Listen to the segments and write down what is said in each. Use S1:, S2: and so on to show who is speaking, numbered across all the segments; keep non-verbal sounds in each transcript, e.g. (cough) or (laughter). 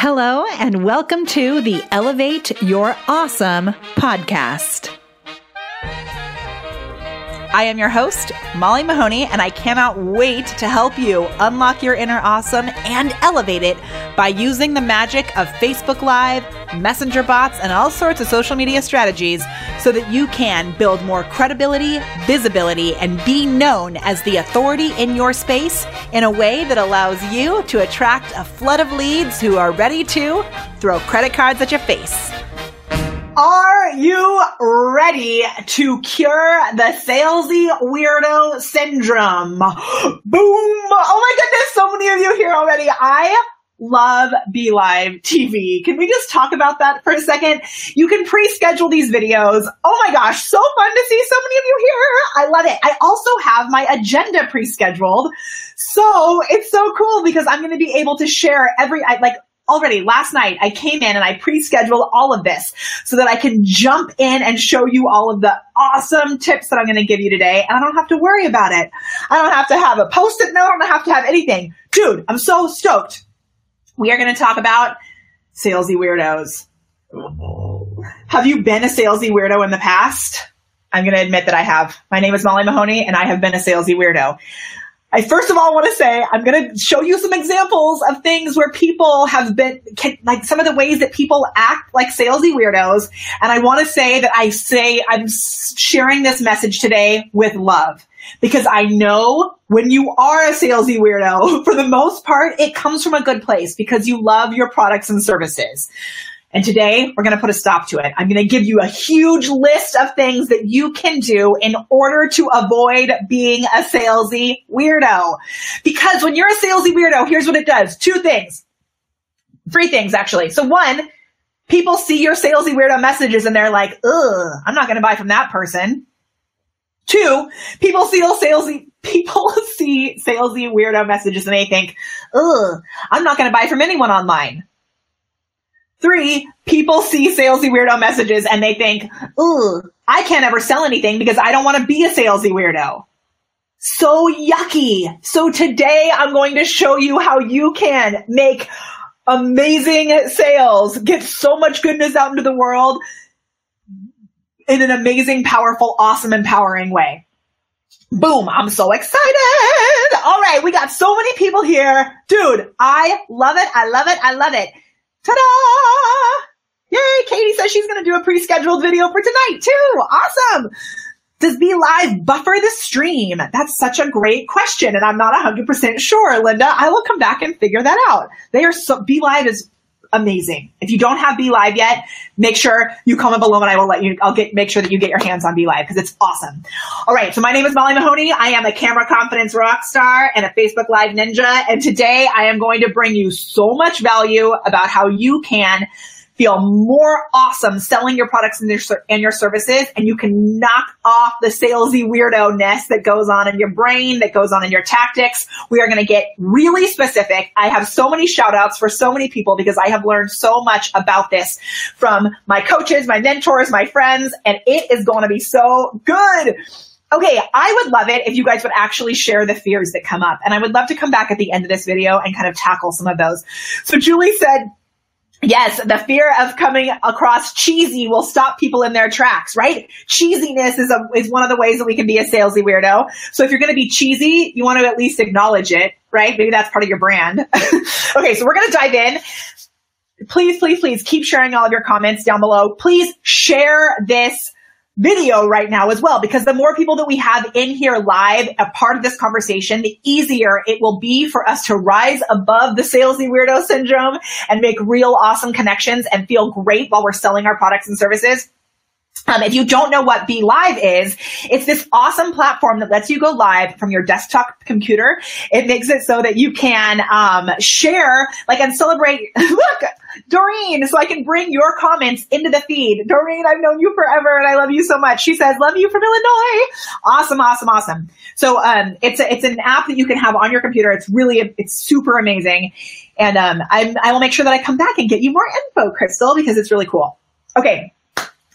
S1: Hello, and welcome to the Elevate Your Awesome podcast. I am your host, Molly Mahoney, and I cannot wait to help you unlock your inner awesome and elevate it by using the magic of Facebook Live, messenger bots, and all sorts of social media strategies so that you can build more credibility, visibility, and be known as the authority in your space in a way that allows you to attract a flood of leads who are ready to throw credit cards at your face.
S2: Are you ready to cure the salesy weirdo syndrome? (gasps) Boom! Oh my goodness, so many of you here already. I love Be Live TV. Can we just talk about that for a second? You can pre-schedule these videos. Oh my gosh, so fun to see so many of you here. I love it. I also have my agenda pre-scheduled. So it's so cool because I'm going to be able to share every, I, like already last night I came in and I pre-scheduled all of this so that I can jump in and show you all of the awesome tips that I'm going to give you today. And I don't have to worry about it. I don't have to have a post-it note. I don't have to have anything. Dude, I'm so stoked. We are going to talk about salesy weirdos. Have you been a salesy weirdo in the past? I'm going to admit that I have. My name is Molly Mahoney and I have been a salesy weirdo. I first of all want to say I'm going to show you some examples of things where people have been can, like some of the ways that people act like salesy weirdos. And I want to say that I say I'm sharing this message today with love because I know when you are a salesy weirdo, (laughs) for the most part, it comes from a good place because you love your products and services. And today we're going to put a stop to it. I'm going to give you a huge list of things that you can do in order to avoid being a salesy weirdo. Because when you're a salesy weirdo, here's what it does. Two things. Three things actually. So one, people see your salesy weirdo messages and they're like, ugh, I'm not going to buy from that person. Two, people see salesy, (laughs) people see salesy weirdo messages and they think, ugh, I'm not going to buy from anyone online. Three, people see salesy weirdo messages and they think, ooh, I can't ever sell anything because I don't want to be a salesy weirdo. So yucky. So today I'm going to show you how you can make amazing sales, get so much goodness out into the world in an amazing, powerful, awesome, empowering way. Boom. I'm so excited. All right. We got so many people here. Dude, I love it. I love it. I love it. Ta-da! Yay! Katie says she's going to do a pre-scheduled video for tonight too. Awesome. Does Be Live buffer the stream? That's such a great question, and I'm not 100% sure, Linda. I will come back and figure that out. They are so Be Live is amazing. If you don't have Be Live yet, make sure you comment below and I will let you, I'll get, make sure that you get your hands on Be Live because it's awesome. All right. So my name is Molly Mahoney. I am a camera confidence rock star and a Facebook Live ninja. And today I am going to bring you so much value about how you can feel more awesome selling your products and your, and your services and you can knock off the salesy weirdo ness that goes on in your brain, that goes on in your tactics. We are going to get really specific. I have so many shout outs for so many people because I have learned so much about this from my coaches, my mentors, my friends, and it is going to be so good. Okay, I would love it if you guys would actually share the fears that come up. And I would love to come back at the end of this video and kind of tackle some of those. So Julie said, Yes, the fear of coming across cheesy will stop people in their tracks, right? Cheesiness is a, is one of the ways that we can be a salesy weirdo. So if you're going to be cheesy, you want to at least acknowledge it, right? Maybe that's part of your brand. (laughs) okay, so we're going to dive in. Please, please, please keep sharing all of your comments down below. Please share this video right now as well, because the more people that we have in here live, a part of this conversation, the easier it will be for us to rise above the salesy weirdo syndrome and make real awesome connections and feel great while we're selling our products and services. Um, if you don't know what Be Live is, it's this awesome platform that lets you go live from your desktop computer. It makes it so that you can um, share, like, and celebrate. (laughs) Look, Doreen, so I can bring your comments into the feed. Doreen, I've known you forever, and I love you so much. She says, "Love you from Illinois." Awesome, awesome, awesome. So um, it's a, it's an app that you can have on your computer. It's really it's super amazing, and um, i I will make sure that I come back and get you more info, Crystal, because it's really cool. Okay,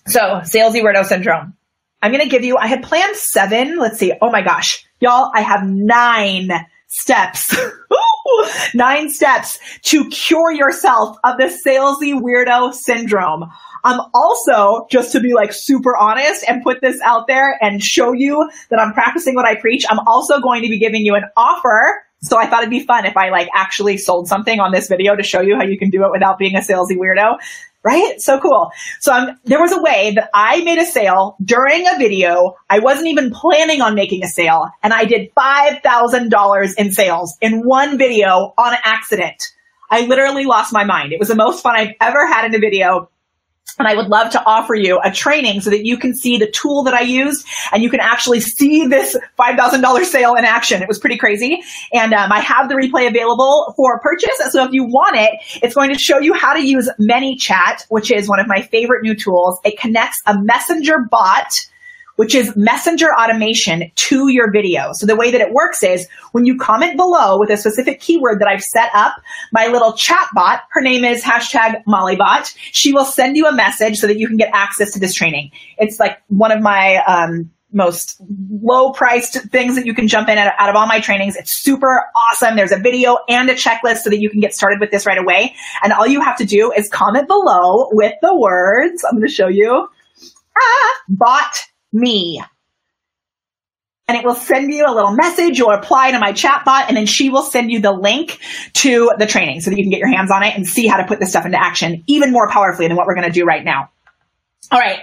S2: so, salesy weirdo syndrome. I'm going to give you, I had planned seven. Let's see. Oh my gosh. Y'all, I have nine steps. (laughs) Nine steps to cure yourself of the salesy weirdo syndrome. I'm also, just to be like super honest and put this out there and show you that I'm practicing what I preach, I'm also going to be giving you an offer. So I thought it'd be fun if I like actually sold something on this video to show you how you can do it without being a salesy weirdo right? So cool. So there was a way that I made a sale during a video. I wasn't even planning on making a sale and I did $5,000 in sales in one video on accident. I literally lost my mind. It was the most fun I've ever had in a video. And I would love to offer you a training so that you can see the tool that I used and you can actually see this $5,000 sale in action. It was pretty crazy. And um, I have the replay available for purchase. So if you want it, it's going to show you how to use ManyChat, which is one of my favorite new tools. It connects a messenger bot which is messenger automation to your video. So the way that it works is when you comment below with a specific keyword that I've set up, my little chat bot, her name is hashtag Mollybot, she will send you a message so that you can get access to this training. It's like one of my, um, most low priced things that you can jump in at, out of all my trainings. It's super awesome. There's a video and a checklist so that you can get started with this right away. And all you have to do is comment below with the words. I'm going to show you. Ah, bot me. And it will send you a little message or apply to my chatbot, and then she will send you the link to the training so that you can get your hands on it and see how to put this stuff into action even more powerfully than what we're going to do right now. All right.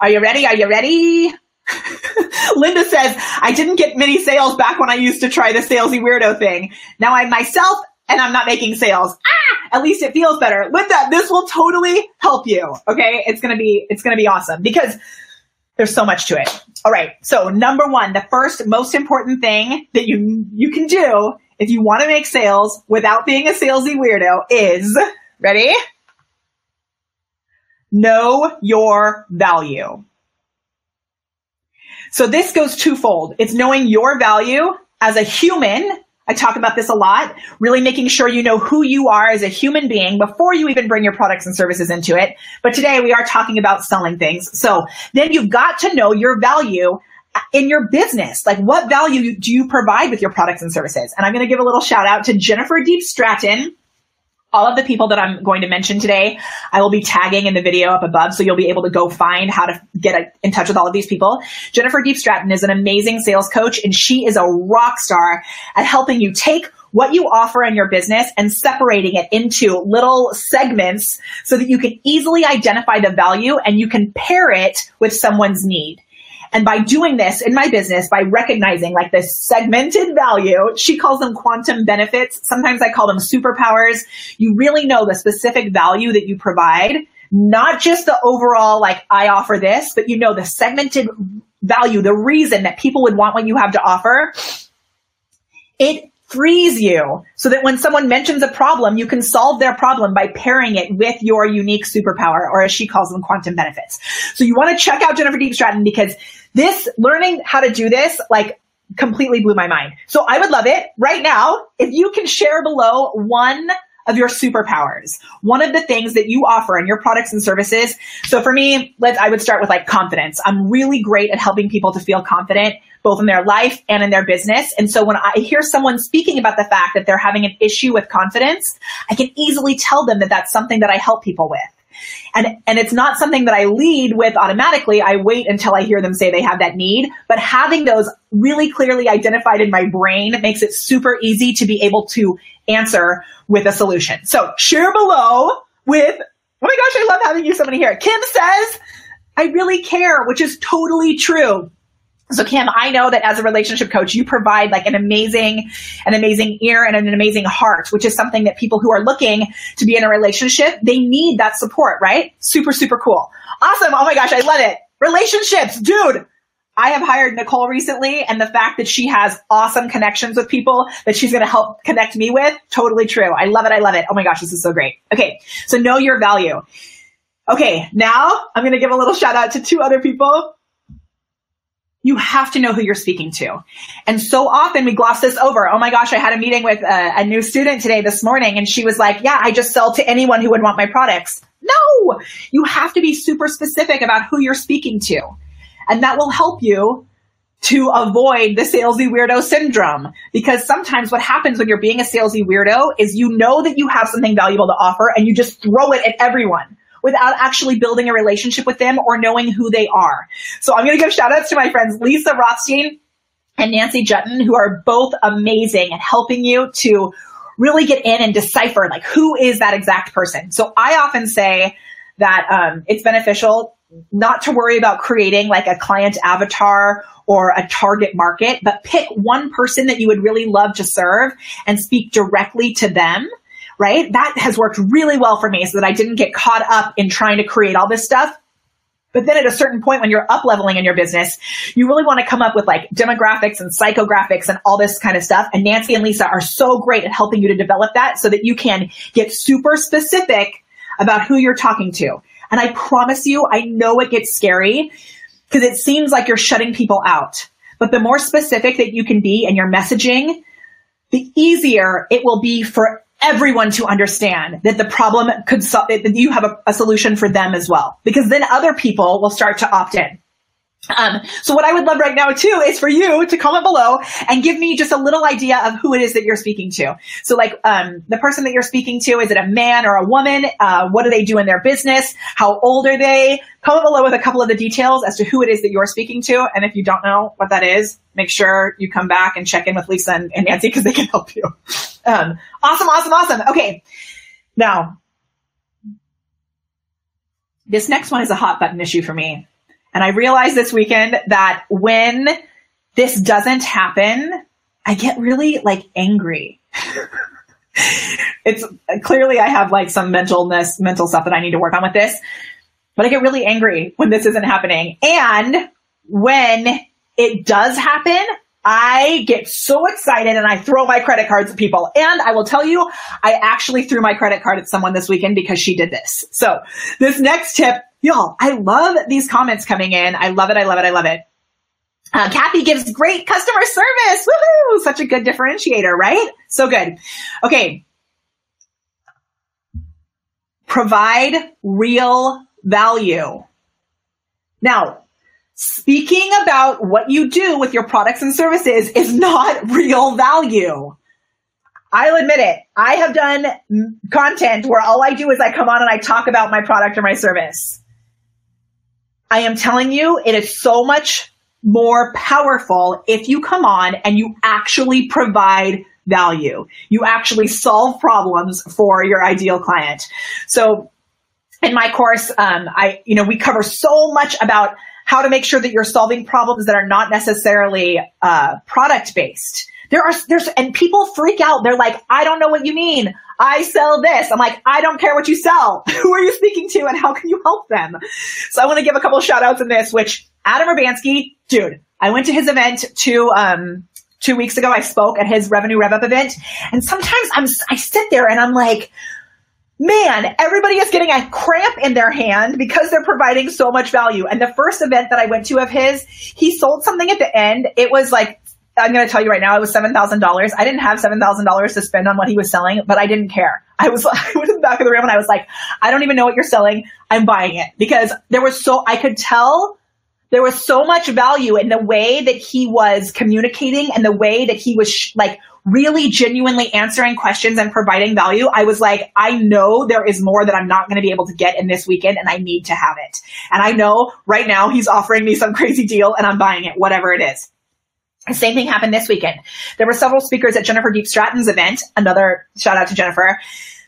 S2: Are you ready? Are you ready? (laughs) Linda says, I didn't get many sales back when I used to try the salesy weirdo thing. Now I'm myself and I'm not making sales. Ah, at least it feels better. Linda, this will totally help you. Okay. It's going to be, it's going to be awesome because there's so much to it. All right. So number one, the first most important thing that you, you can do if you want to make sales without being a salesy weirdo is ready? Know your value. So this goes twofold. It's knowing your value as a human I talk about this a lot, really making sure you know who you are as a human being before you even bring your products and services into it. But today we are talking about selling things. So then you've got to know your value in your business. Like what value do you provide with your products and services? And I'm going to give a little shout out to Jennifer Diepstraten all of the people that I'm going to mention today, I will be tagging in the video up above. So you'll be able to go find how to get uh, in touch with all of these people. Jennifer Diepstraten is an amazing sales coach and she is a rock star at helping you take what you offer in your business and separating it into little segments so that you can easily identify the value and you can pair it with someone's need. And by doing this in my business, by recognizing like this segmented value, she calls them quantum benefits. Sometimes I call them superpowers. You really know the specific value that you provide, not just the overall, like I offer this, but you know the segmented value, the reason that people would want what you have to offer. It frees you so that when someone mentions a problem, you can solve their problem by pairing it with your unique superpower, or as she calls them, quantum benefits. So you want to check out Jennifer Diepstraten because this learning how to do this, like completely blew my mind. So I would love it right now if you can share below one of your superpowers. One of the things that you offer in your products and services. So for me, let's, I would start with like confidence. I'm really great at helping people to feel confident both in their life and in their business. And so when I hear someone speaking about the fact that they're having an issue with confidence, I can easily tell them that that's something that I help people with. And, and it's not something that I lead with automatically. I wait until I hear them say they have that need, but having those really clearly identified in my brain makes it super easy to be able to answer with a solution. So share below with, oh my gosh, I love having you so many here. Kim says, I really care, which is totally true. So Kim, I know that as a relationship coach, you provide like an amazing, an amazing ear and an amazing heart, which is something that people who are looking to be in a relationship, they need that support, right? Super, super cool. Awesome. Oh my gosh. I love it. Relationships, dude. I have hired Nicole recently and the fact that she has awesome connections with people that she's going to help connect me with, totally true. I love it. I love it. Oh my gosh, this is so great. Okay. So know your value. Okay. Now I'm going to give a little shout out to two other people you have to know who you're speaking to. And so often we gloss this over. Oh my gosh, I had a meeting with a, a, new student today this morning and she was like, yeah, I just sell to anyone who would want my products. No, you have to be super specific about who you're speaking to. And that will help you to avoid the salesy weirdo syndrome. Because sometimes what happens when you're being a salesy weirdo is you know that you have something valuable to offer and you just throw it at everyone without actually building a relationship with them or knowing who they are. So I'm going to give shout outs to my friends Lisa Rothstein and Nancy Juetten, who are both amazing at helping you to really get in and decipher like who is that exact person. So I often say that um, it's beneficial not to worry about creating like a client avatar or a target market, but pick one person that you would really love to serve and speak directly to them. Right? That has worked really well for me so that I didn't get caught up in trying to create all this stuff. But then at a certain point when you're up leveling in your business, you really want to come up with like demographics and psychographics and all this kind of stuff. And Nancy and Lisa are so great at helping you to develop that so that you can get super specific about who you're talking to. And I promise you, I know it gets scary because it seems like you're shutting people out. But the more specific that you can be in your messaging, the easier it will be for everyone to understand that the problem could, that you have a, a solution for them as well. Because then other people will start to opt in. Um, so what I would love right now too is for you to comment below and give me just a little idea of who it is that you're speaking to. So like, um, the person that you're speaking to, is it a man or a woman? Uh, what do they do in their business? How old are they? Comment below with a couple of the details as to who it is that you're speaking to. And if you don't know what that is, make sure you come back and check in with Lisa and, and Nancy because they can help you. Um, awesome, awesome, awesome. Okay. Now, this next one is a hot button issue for me. And I realized this weekend that when this doesn't happen, I get really like angry. (laughs) it's clearly I have like some mentalness, mental stuff that I need to work on with this, but I get really angry when this isn't happening. And when it does happen, I get so excited and I throw my credit cards at people. And I will tell you, I actually threw my credit card at someone this weekend because she did this. So this next tip Y'all, I love these comments coming in. I love it. I love it. I love it. Uh, Kathy gives great customer service. Woohoo! Such a good differentiator, right? So good. Okay. Provide real value. Now, speaking about what you do with your products and services is not (laughs) real value. I'll admit it. I have done content where all I do is I come on and I talk about my product or my service. I am telling you, it is so much more powerful if you come on and you actually provide value. You actually solve problems for your ideal client. So in my course, um, I, you know, we cover so much about how to make sure that you're solving problems that are not necessarily uh, product based. There are there's and people freak out. They're like, I don't know what you mean. I sell this. I'm like, I don't care what you sell. (laughs) Who are you speaking to and how can you help them? So I want to give a couple shout outs in this, which Adam Urbanski, dude, I went to his event two, um, two weeks ago. I spoke at his revenue rev up event and sometimes I'm, I sit there and I'm like, man, everybody is getting a cramp in their hand because they're providing so much value. And the first event that I went to of his, he sold something at the end. It was like I'm going to tell you right now, it was $7,000. I didn't have $7,000 to spend on what he was selling, but I didn't care. I was, (laughs) I was in the back of the room and I was like, I don't even know what you're selling. I'm buying it because there was so, I could tell there was so much value in the way that he was communicating and the way that he was sh- like really genuinely answering questions and providing value. I was like, I know there is more that I'm not going to be able to get in this weekend and I need to have it. And I know right now he's offering me some crazy deal and I'm buying it, whatever it is. Same thing happened this weekend. There were several speakers at Jennifer Diepstraten's event. Another shout out to Jennifer.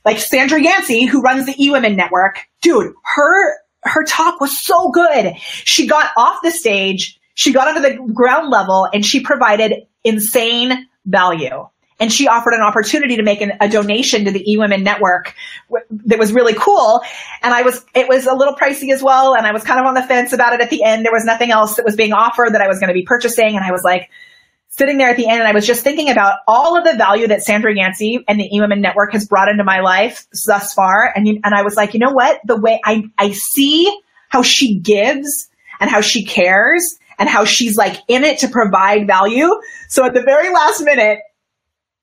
S2: Like Sandra Yancey, who runs the eWomen Network. Dude, her, her talk was so good. She got off the stage, she got onto the ground level, and she provided insane value. And she offered an opportunity to make an, a donation to the eWomen Network that was really cool. And I was, it was a little pricey as well. And I was kind of on the fence about it at the end. There was nothing else that was being offered that I was going to be purchasing. And I was like, sitting there at the end and I was just thinking about all of the value that Sandra Yancey and the eWomen Network has brought into my life thus far. And, and I was like, you know what? The way I, I see how she gives and how she cares and how she's like in it to provide value. So at the very last minute,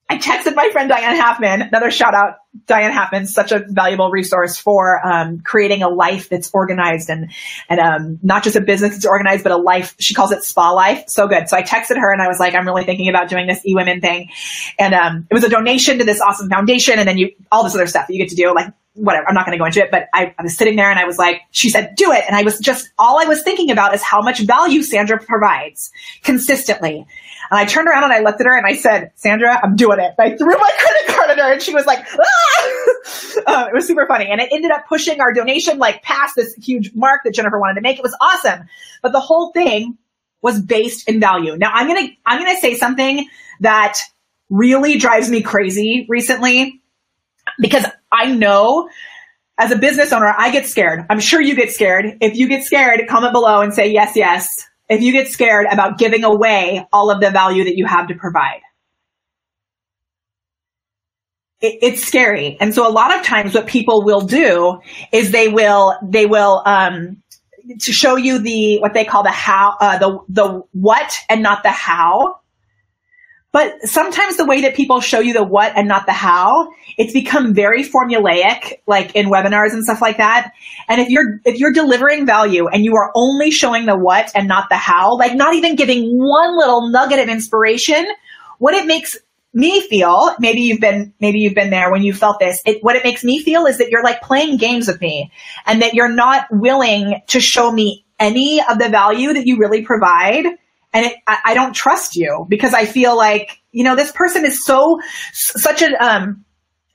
S2: I texted my friend Diane Halfman, another shout out Diane Halfman, such a valuable resource for um, creating a life that's organized and and um, not just a business that's organized, but a life. She calls it spa life. So good. So I texted her and I was like, I'm really thinking about doing this eWomen thing, and um, it was a donation to this awesome foundation, and then you all this other stuff that you get to do, like whatever. I'm not going to go into it, but I, I was sitting there and I was like, she said, do it, and I was just all I was thinking about is how much value Sandra provides consistently. And I turned around and I looked at her and I said, Sandra, I'm doing it. And I threw my (laughs) credit card at her and she was like, ah! (laughs) uh, it was super funny. And it ended up pushing our donation like past this huge mark that Jennifer wanted to make. It was awesome. But the whole thing was based in value. Now I'm going to, I'm going to say something that really drives me crazy recently because I know as a business owner, I get scared. I'm sure you get scared. If you get scared, comment below and say yes, yes if you get scared about giving away all of the value that you have to provide. It, it's scary. And so a lot of times what people will do is they will, they will, um, to show you the, what they call the how, uh, the, the what and not the how but sometimes the way that people show you the what and not the how, it's become very formulaic, like in webinars and stuff like that. And if you're, if you're delivering value and you are only showing the what and not the how, like not even giving one little nugget of inspiration, what it makes me feel, maybe you've been, maybe you've been there when you felt this. It, what it makes me feel is that you're like playing games with me and that you're not willing to show me any of the value that you really provide and it, I, I, don't trust you because I feel like you know this person is so such a um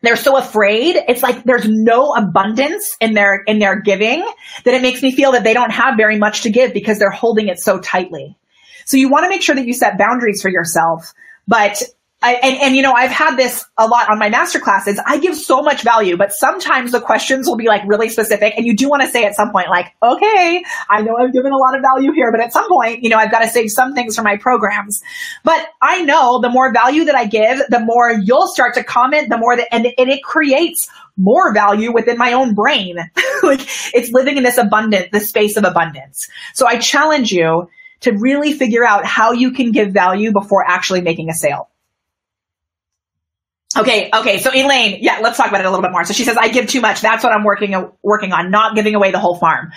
S2: they're so afraid. It's like there's no abundance in their in their giving that it makes me feel that they don't have very much to give because they're holding it so tightly. So you want to make sure that you set boundaries for yourself but I, and, and you know, I've had this a lot on my master classes. I give so much value, but sometimes the questions will be like really specific and you do want to say at some point, like, okay, I know I've given a lot of value here, but at some point, you know, I've got to save some things for my programs. But I know the more value that I give, the more you'll start to comment, the more that, and, and it creates more value within my own brain. (laughs) like it's living in this abundant, this space of abundance. So I challenge you to really figure out how you can give value before actually making a sale. Okay, okay. So Elaine, yeah, let's talk about it a little bit more. So she says, I give too much. That's what I'm working working on, not giving away the whole farm.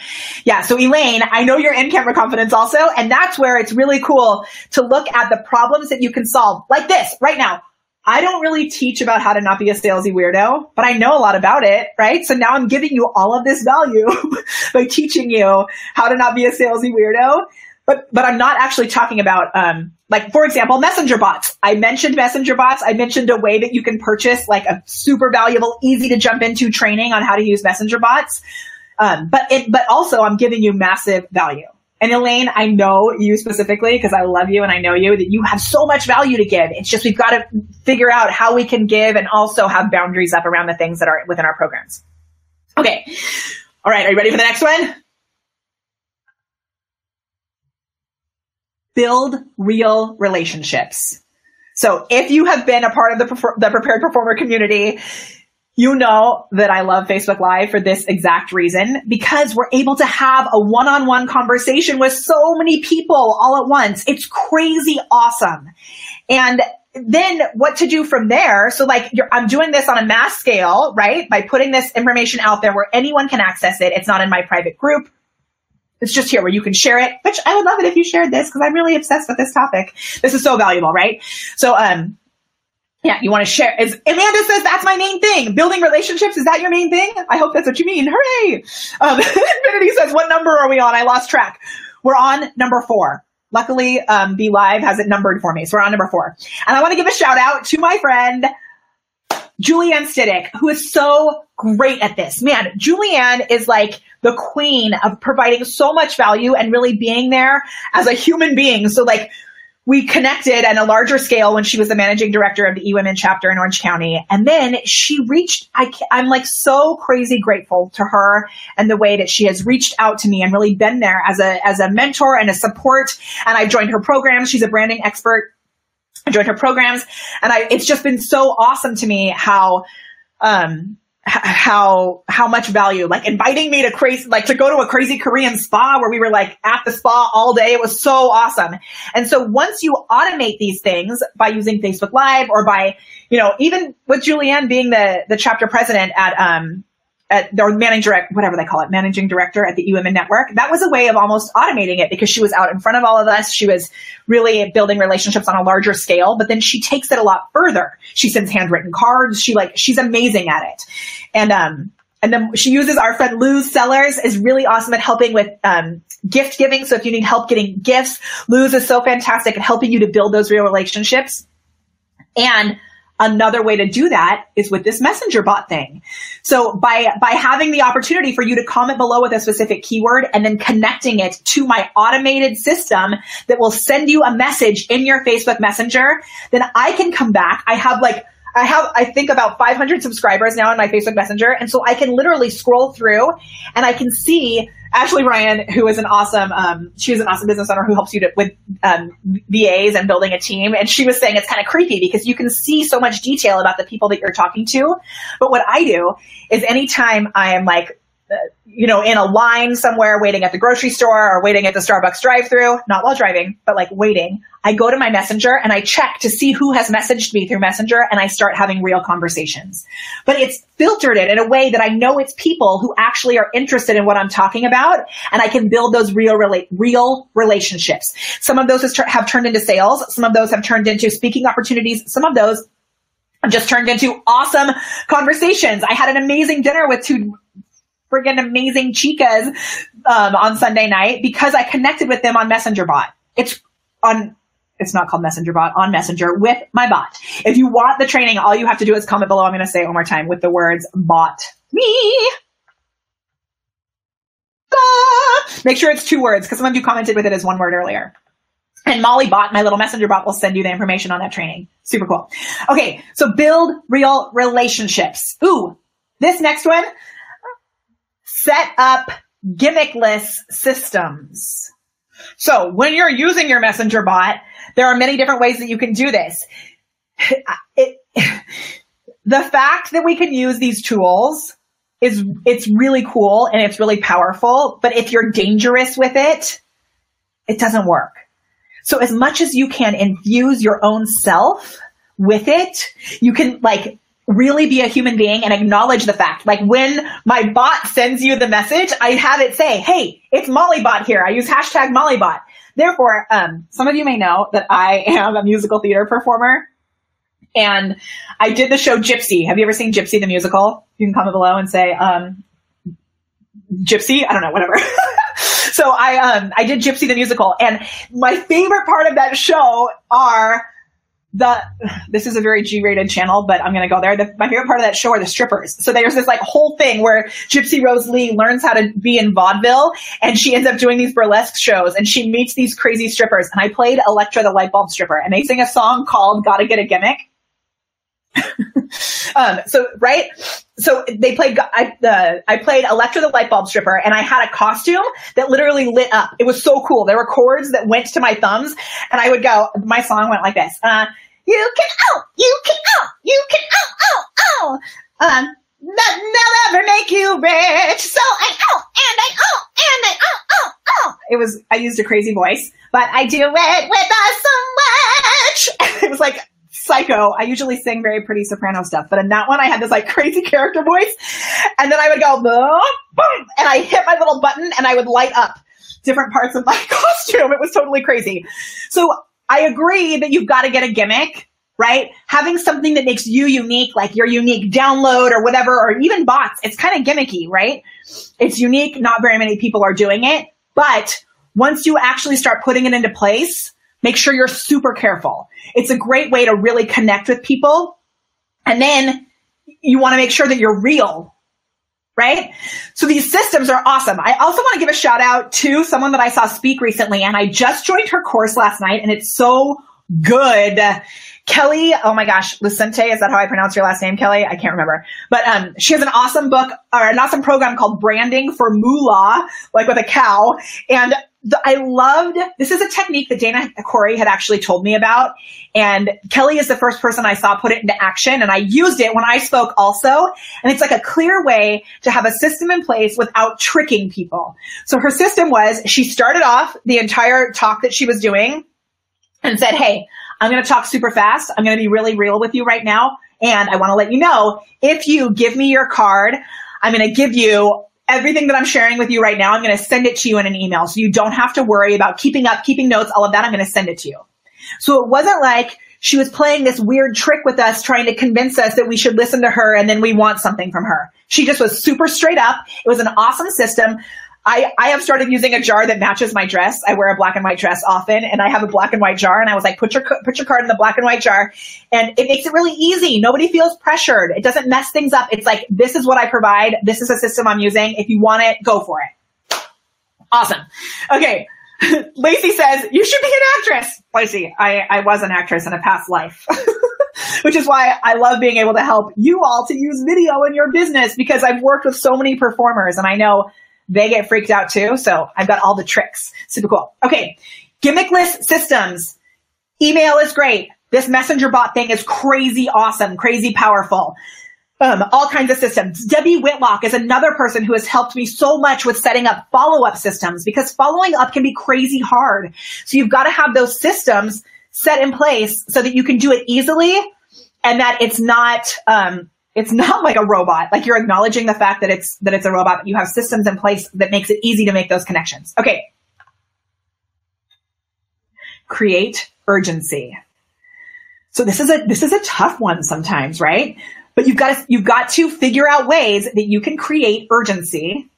S2: Yeah. So Elaine, I know you're in camera confidence also, and that's where it's really cool to look at the problems that you can solve, like this right now. I don't really teach about how to not be a salesy weirdo, but I know a lot about it, right? So now I'm giving you all of this value (laughs) by teaching you how to not be a salesy weirdo but but I'm not actually talking about um, like for example messenger bots. I mentioned messenger bots. I mentioned a way that you can purchase like a super valuable, easy to jump into training on how to use messenger bots. Um, but it, but also I'm giving you massive value. And Elaine, I know you specifically because I love you and I know you that you have so much value to give. It's just we've got to figure out how we can give and also have boundaries up around the things that are within our programs. Okay. All right. Are you ready for the next one? Build real relationships. So if you have been a part of the, the prepared performer community, you know that I love Facebook Live for this exact reason because we're able to have a one-on-one conversation with so many people all at once. It's crazy awesome. And then what to do from there. So like I'm doing this on a mass scale, right? By putting this information out there where anyone can access it. It's not in my private group. It's just here where you can share it, which I would love it if you shared this because I'm really obsessed with this topic. This is so valuable, right? So, um, yeah, you want to share. Is Amanda says that's my main thing. Building relationships is that your main thing? I hope that's what you mean. Hooray! Um, (laughs) Infinity says, "What number are we on? I lost track. We're on number four. Luckily, um, Be Live has it numbered for me, so we're on number four. And I want to give a shout out to my friend Julianne Stiddick, who is so great at this. Man, Julianne is like the queen of providing so much value and really being there as a human being. So like we connected on a larger scale when she was the managing director of the eWomen chapter in Orange County. And then she reached, I, I'm like so crazy grateful to her and the way that she has reached out to me and really been there as a, as a mentor and a support. And I joined her program. She's a branding expert I joined her programs and I, it's just been so awesome to me how, um, how how much value? Like inviting me to crazy like to go to a crazy korean spa where we were like at the spa all day. It was so awesome. And so once you automate these things by using facebook live or by you know even with julianne being the the chapter president at um at their managing direct, whatever they call it, managing director at the eWomen Network. That was a way of almost automating it because she was out in front of all of us. She was really building relationships on a larger scale, but then she takes it a lot further. She sends handwritten cards. She like, she's amazing at it. And, um, and then she uses our friend Luz Sellers is really awesome at helping with um, gift giving. So if you need help getting gifts, Luz is so fantastic at helping you to build those real relationships. And Another way to do that is with this messenger bot thing. So by, by having the opportunity for you to comment below with a specific keyword and then connecting it to my automated system that will send you a message in your Facebook messenger, then I can come back. I have like, I have, I think about 500 subscribers now in my Facebook Messenger. And so I can literally scroll through and I can see Ashley Ryan, who is an awesome, um, she was an awesome business owner who helps you to, with um, VAs and building a team. And she was saying it's kind of creepy because you can see so much detail about the people that you're talking to. But what I do is anytime I am like you know, in a line somewhere waiting at the grocery store or waiting at the Starbucks drive through, not while driving, but like waiting, I go to my messenger and I check to see who has messaged me through messenger and I start having real conversations. But it's filtered it in a way that I know it's people who actually are interested in what I'm talking about and I can build those real, relate, real relationships. Some of those have turned into sales. Some of those have turned into speaking opportunities. Some of those have just turned into awesome conversations. I had an amazing dinner with two friggin' amazing chicas um, on Sunday night because I connected with them on Messenger Bot. It's on. It's not called Messenger Bot on Messenger with my bot. If you want the training, all you have to do is comment below. I'm going to say it one more time with the words bot me. Make sure it's two words because some of you commented with it as one word earlier. And Molly bot, my little messenger bot will send you the information on that training. Super cool. Okay. So build real relationships. Ooh, this next one, set up gimmickless systems. So when you're using your messenger bot, there are many different ways that you can do this. (sighs) It, (sighs) the fact that we can use these tools is, it's really cool and it's really powerful. But if you're dangerous with it, it doesn't work. So as much as you can infuse your own self with it, you can like really be a human being and acknowledge the fact. Like when my bot sends you the message, I have it say, Hey, it's Mollybot here. I use hashtag Mollybot. Therefore, um, some of you may know that I (laughs) am a musical theater performer and I did the show Gypsy. Have you ever seen Gypsy the musical? You can comment below and say, um, Gypsy. I don't know, whatever. (laughs) so I, um, I did Gypsy the musical and my favorite part of that show are the this is a very G-rated channel, but I'm gonna go there. The, my favorite part of that show are the strippers. So there's this like whole thing where Gypsy Rose Lee learns how to be in vaudeville, and she ends up doing these burlesque shows, and she meets these crazy strippers. And I played Electra the light bulb stripper, and they sing a song called "Gotta Get a Gimmick." (laughs) um, so right, so they played. I, uh, I played Electra the light bulb stripper, and I had a costume that literally lit up. It was so cool. There were cords that went to my thumbs, and I would go. My song went like this. Uh, you can oh, you can oh, you can oh, oh, oh. Um, that will ever make you rich. So I oh and I oh and I oh oh oh. It was I used a crazy voice, but I do it with a so much. (laughs) it was like psycho. I usually sing very pretty soprano stuff, but in that one I had this like (laughs) crazy character voice, and then I would go boom, and I hit my little button, and I would light up different parts of my (laughs) costume. It was totally crazy. So I agree that you've got to get a gimmick, right? Having something that makes you unique, like your unique download or whatever, or even bots, it's kind of gimmicky, right? It's unique. Not very many people are doing it, but once you actually start putting it into place, make sure you're super careful. It's a great way to really connect with people. And then you want to make sure that you're real right? So these systems are awesome. I also want to give a shout out to someone that I saw speak recently and I just joined her course last night and it's so good. Kelly, oh my gosh, Lucente, is that how I pronounce your last name, Kelly? I can't remember. But um, she has an awesome book or an awesome program called Branding for Moolah, like with a cow. And the, I loved, this is a technique that Dana Corey had actually told me about. And Kelly is the first person I saw put it into action. And I used it when I spoke also. And it's like a clear way to have a system in place without tricking people. So her system was she started off the entire talk that she was doing and said, Hey, I'm going to talk super fast. I'm going to be really real with you right now. And I want to let you know if you give me your card, I'm going to give you everything that I'm sharing with you right now. I'm going to send it to you in an email. So you don't have to worry about keeping up, keeping notes, all of that. I'm going to send it to you. So it wasn't like she was playing this weird trick with us, trying to convince us that we should listen to her and then we want something from her. She just was super straight up. It was an awesome system. I, I have started using a jar that matches my dress. I wear a black and white dress often and I have a black and white jar and I was like, put your, put your card in the black and white jar and it makes it really easy. Nobody feels pressured. It doesn't mess things up. It's like, this is what I provide. This is a system I'm using. If you want it, go for it. Awesome. Okay. (laughs) Lacey says, you should be an actress. Lacey, I, I was an actress in a past life. (laughs) Which is why I love being able to help you all to use video in your business because I've worked with so many performers and I know they get freaked out too. So I've got all the tricks. Super cool. Okay. Gimmickless systems. Email is great. This messenger bot thing is crazy awesome, crazy powerful. Um, all kinds of systems. Debbie Whitlock is another person who has helped me so much with setting up follow up systems because following up can be crazy hard. So you've got to have those systems set in place so that you can do it easily and that it's not, um, it's not like a robot. Like you're acknowledging the fact that it's, that it's a robot, but you have systems in place that makes it easy to make those connections. Okay. Create urgency. So this is a, this is a tough one sometimes, right? But you've got to, you've got to figure out ways that you can create urgency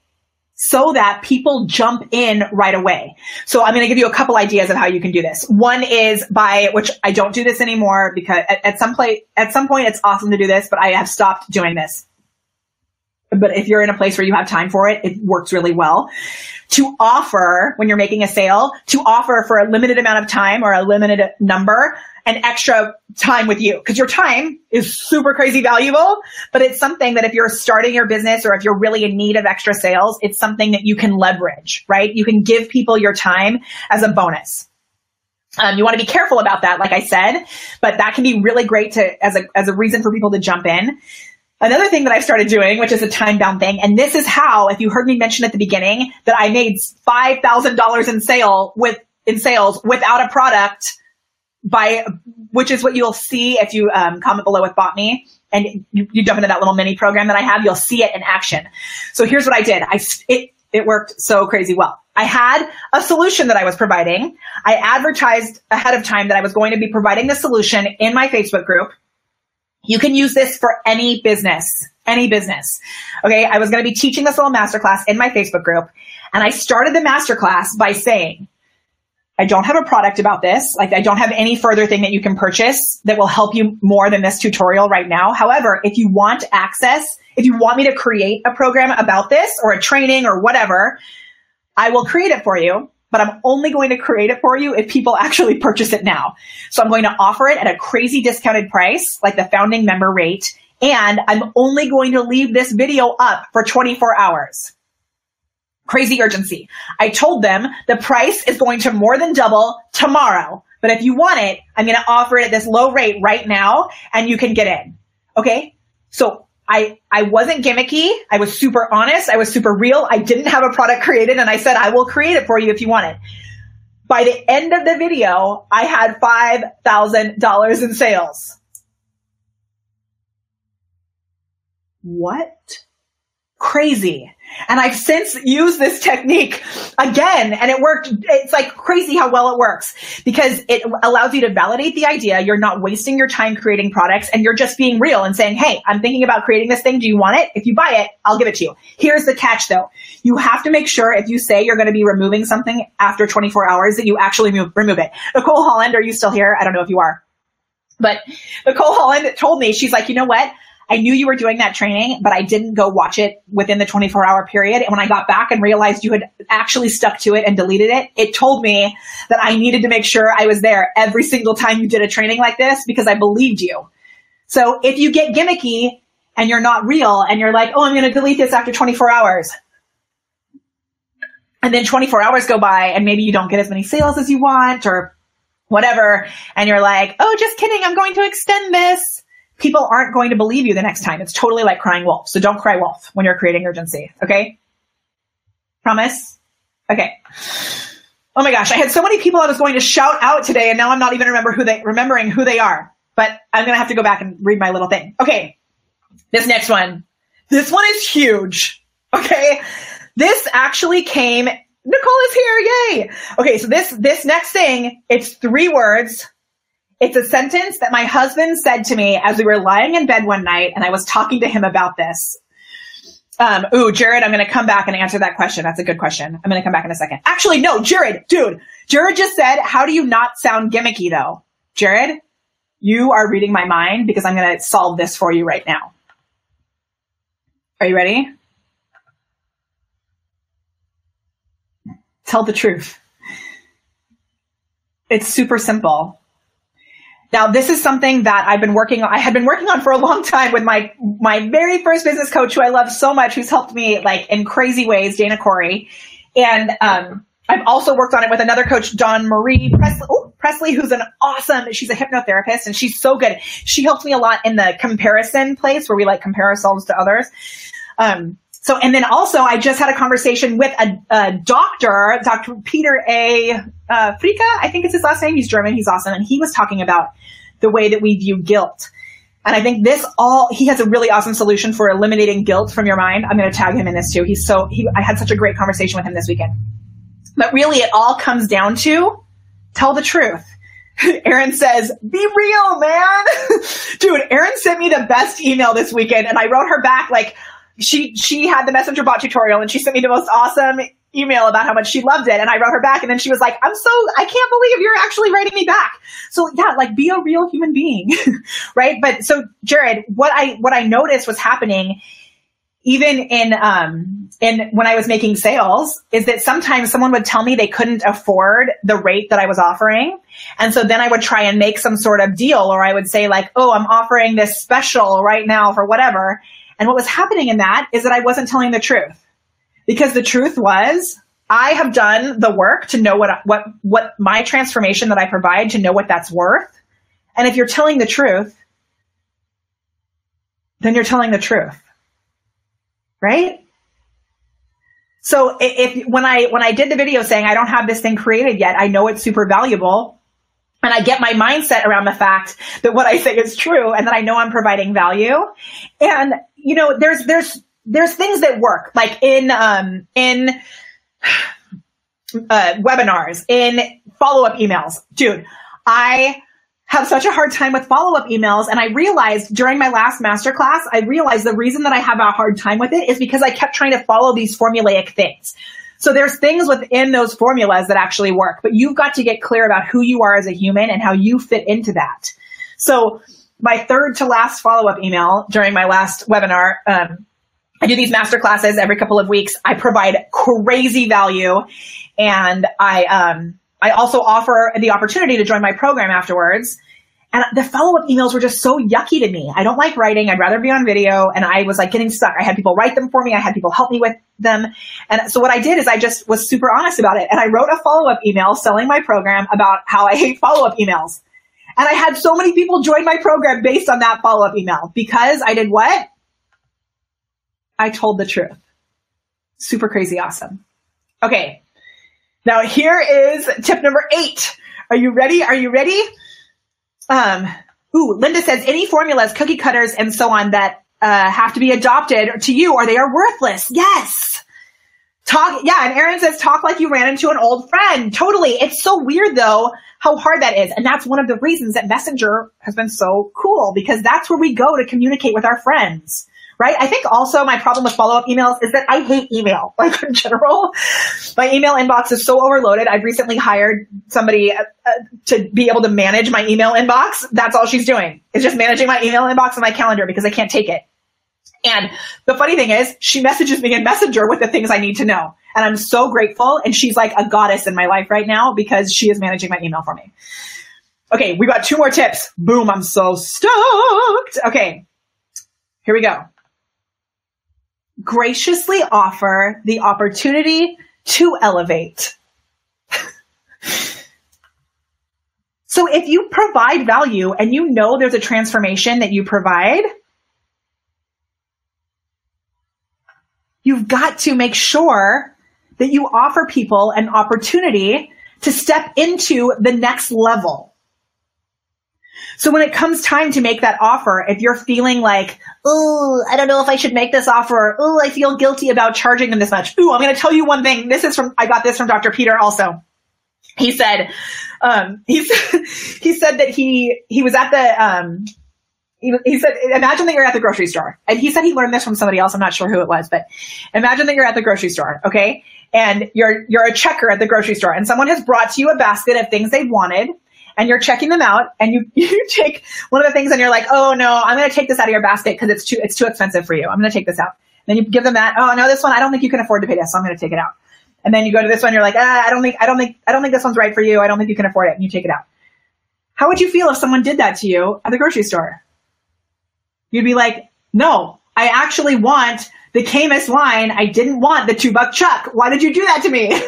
S2: so that people jump in right away. So I'm going to give you a couple ideas of how you can do this. One is by, which I don't do this anymore because at, at some place, at some point it's awesome to do this, but I have stopped doing this. But if you're in a place where you have time for it, it works really well. To offer when you're making a sale, to offer for a limited amount of time or a limited number, an extra time with you because your time is super crazy valuable, but it's something that if you're starting your business or if you're really in need of extra sales, it's something that you can leverage, right? You can give people your time as a bonus. Um, you want to be careful about that, like I said, but that can be really great to as a as a reason for people to jump in. Another thing that I've started doing, which is a time bound thing, and this is how, if you heard me mention at the beginning, that I made five thousand dollars in sale with in sales without a product by which is what you'll see if you um, comment below with bought me and you, you jump into that little mini program that I have, you'll see it in action. So here's what I did. I it it worked so crazy well. I had a solution that I was providing. I advertised ahead of time that I was going to be providing the solution in my Facebook group. You can use this for any business, any business. Okay. I was going to be teaching this little masterclass in my Facebook group and I started the masterclass by saying, I don't have a product about this. Like I don't have any further thing that you can purchase that will help you more than this tutorial right now. However, if you want access, if you want me to create a program about this or a training or whatever, I will create it for you, but I'm only going to create it for you if people actually (laughs) purchase it now. So I'm going to offer it at a crazy discounted price, like the founding member rate. And I'm only going to leave this video up for 24 hours crazy urgency. I told them the price is going to more than double tomorrow. But if you want it, I'm going to offer it at this low rate right now and you can get in. Okay. So I, I wasn't gimmicky. I was super honest. I was super real. I didn't have a product created and I said, I will create it for you if you want it. By the end of the video, I had $5,000 in sales. What? Crazy. And I've since used this technique again and it worked. It's like crazy how well it works because it allows you to validate the idea. You're not wasting your time creating products and you're just being real and saying, Hey, I'm thinking about creating this thing. Do you want it? If you buy it, I'll give it to you. Here's the catch though. You have to make sure if you say you're going to be removing something after 24 hours that you actually move, remove it. Nicole Holland, are you still here? I don't know if you are, but Nicole Holland told me, she's like, you know what? I knew you were doing that training, but I didn't go watch it within the 24 hour period. And when I got back and realized you had actually stuck to it and deleted it, it told me that I needed to make sure I was there every single time you did a training like this because I believed you. So if you get gimmicky and you're not real and you're like, oh, I'm going to delete this after 24 hours. And then 24 hours go by and maybe you don't get as many sales as you want or whatever. And you're like, oh, just kidding. I'm going to extend this. People aren't going to believe you the next time. It's totally like crying wolf. So don't cry wolf when you're creating urgency. Okay. Promise. Okay. Oh my gosh. I had so many people I was going to shout out today and now I'm not even remember who they, remembering who they are, but I'm going to have to go back and read my little thing. Okay. This next one. This one is huge. Okay. This actually came Nicole is here. Yay. Okay. So this, this next thing, it's three words. It's a sentence that my husband said to me as we were lying in bed one night and I was talking to him about this. Um, ooh, Jared, I'm going to come back and answer that question. That's a good question. I'm going to come back in a second. Actually, no, Jared, dude, Jared just said, how do you not sound gimmicky though? Jared, you are reading my mind because I'm going to solve this for you right now. Are you ready? Tell the truth. It's super simple. Now, this is something that I've been working on. I had been working on for a long time with my, my very first business coach who I love so much, who's helped me like in crazy ways, Dana Corey. And, um, I've also worked on it with another coach, Dawn Marie Presley, oh, Presley, who's an awesome, she's a hypnotherapist and she's so good. She helped me a lot in the comparison place where we like compare ourselves to others. Um, so, and then also I just had a conversation with a, a doctor, Dr. Peter A. Uh, Frika, I think it's his last name. He's German. He's awesome. And he was talking about the way that we view guilt. And I think this all, he has a really awesome solution for eliminating guilt from your mind. I'm going to tag him in this too. He's so, he, I had such a great conversation with him this weekend. But really it all comes down to tell the truth. (laughs) Erin says, be real, man. (laughs) Dude, Erin sent me the best email this weekend and I wrote her back like, she she had the messenger bot tutorial and she sent me the most awesome email about how much she loved it and I wrote her back and then she was like, I'm so I can't believe you're actually writing me back. So yeah, like be a real human being. (laughs) right? But so Jared, what I what I noticed was happening even in um in when I was making sales is that sometimes someone would tell me they couldn't afford the rate that I was offering. And so then I would try and make some sort of deal or I would say like, "Oh, I'm offering this special right now for whatever." And what was happening in that is that I wasn't telling the truth because the truth was I have done the work to know what, what, what my transformation that I provide to know what that's worth. And if you're telling the truth, then you're telling the truth. Right? So if, when I, when I did the video saying I don't have this thing created yet, I know it's super valuable. And I get my mindset around the fact that what I say is true and that I know I'm providing value. And you know, there's, there's, there's things that work, like in, um, in, uh, webinars, in follow up emails. Dude, I have such a hard time with follow up emails. And I realized during my last masterclass, I realized the reason that I have a hard time with it is because I kept trying to follow these formulaic things. So there's things within those formulas that actually work, but you've got to get clear about who you are as a human and how you fit into that. So my third to last follow up email during my last webinar. Um, I do these master classes every couple of weeks. I provide crazy value and I, um, I also offer the opportunity to join my program afterwards. And the follow up emails were just so yucky to me. I don't like writing. I'd rather be on video. And I was like getting stuck. I had people write them for me. I had people help me with them. And so what I did is I just was super honest about it. And I wrote a follow up email selling my program about how I hate follow up emails. And I had so many people join my program based on that follow up email because I did what? I told the truth. Super crazy awesome. Okay. Now here is tip number eight. Are you ready? Are you ready? Um, ooh, Linda says any formulas, cookie cutters, and so on that uh, have to be adopted to you or they are worthless. Yes. Talk, yeah, and Erin says, talk like you ran into an old friend. Totally. It's so weird though, how hard that is. And that's one of the reasons that Messenger has been so cool because that's where we go to communicate with our friends, right? I think also my problem with follow up emails is that I hate email, (laughs) like in general. My email inbox is so overloaded. I've recently hired somebody uh, uh, to be able to manage my email inbox. That's all she's doing is just managing my email inbox and my calendar because I can't take it. And the funny thing is, she messages me in Messenger with the things I need to know. And I'm so grateful. And she's like a goddess in my life right now because she is managing my email for me. Okay, we got two more tips. Boom, I'm so stoked. Okay, here we go. Graciously offer the opportunity to elevate. (laughs) so if you provide value and you know there's a transformation that you provide, you've got to make sure that you offer people an opportunity to step into the next level. So when it comes time to make that offer, if you're feeling like, oh, I don't know if I should make this offer, oh, I feel guilty about charging them this much. Ooh, I'm going to tell you one thing. This is from, I got this from Dr. Peter also. He said, um, he, (laughs) he said that he, he was at the, um, he, he said, imagine that you're at the grocery store. And he said he learned this from somebody else. I'm not sure who it was, but imagine that you're at the grocery store, okay? And you're, you're a checker at the grocery store and someone has brought to you a basket of things they wanted and you're checking them out and you, (laughs) you take one of the things and you're like, oh no, I'm going to take this out of your basket because it's too, it's too expensive for you. I'm going to take this out. Then you give them that. Oh no, this one, I don't think you can afford to pay this. So I'm going to take it out. And then you go to this one, you're like, ah, I don't think, I don't think, I don't think this one's right for you. I don't think you can afford it. And you take it out. How would you feel if someone did that to you at the grocery store? You'd be like, no, I actually want the Caymus line. I didn't want the two buck chuck. Why did you do that to me?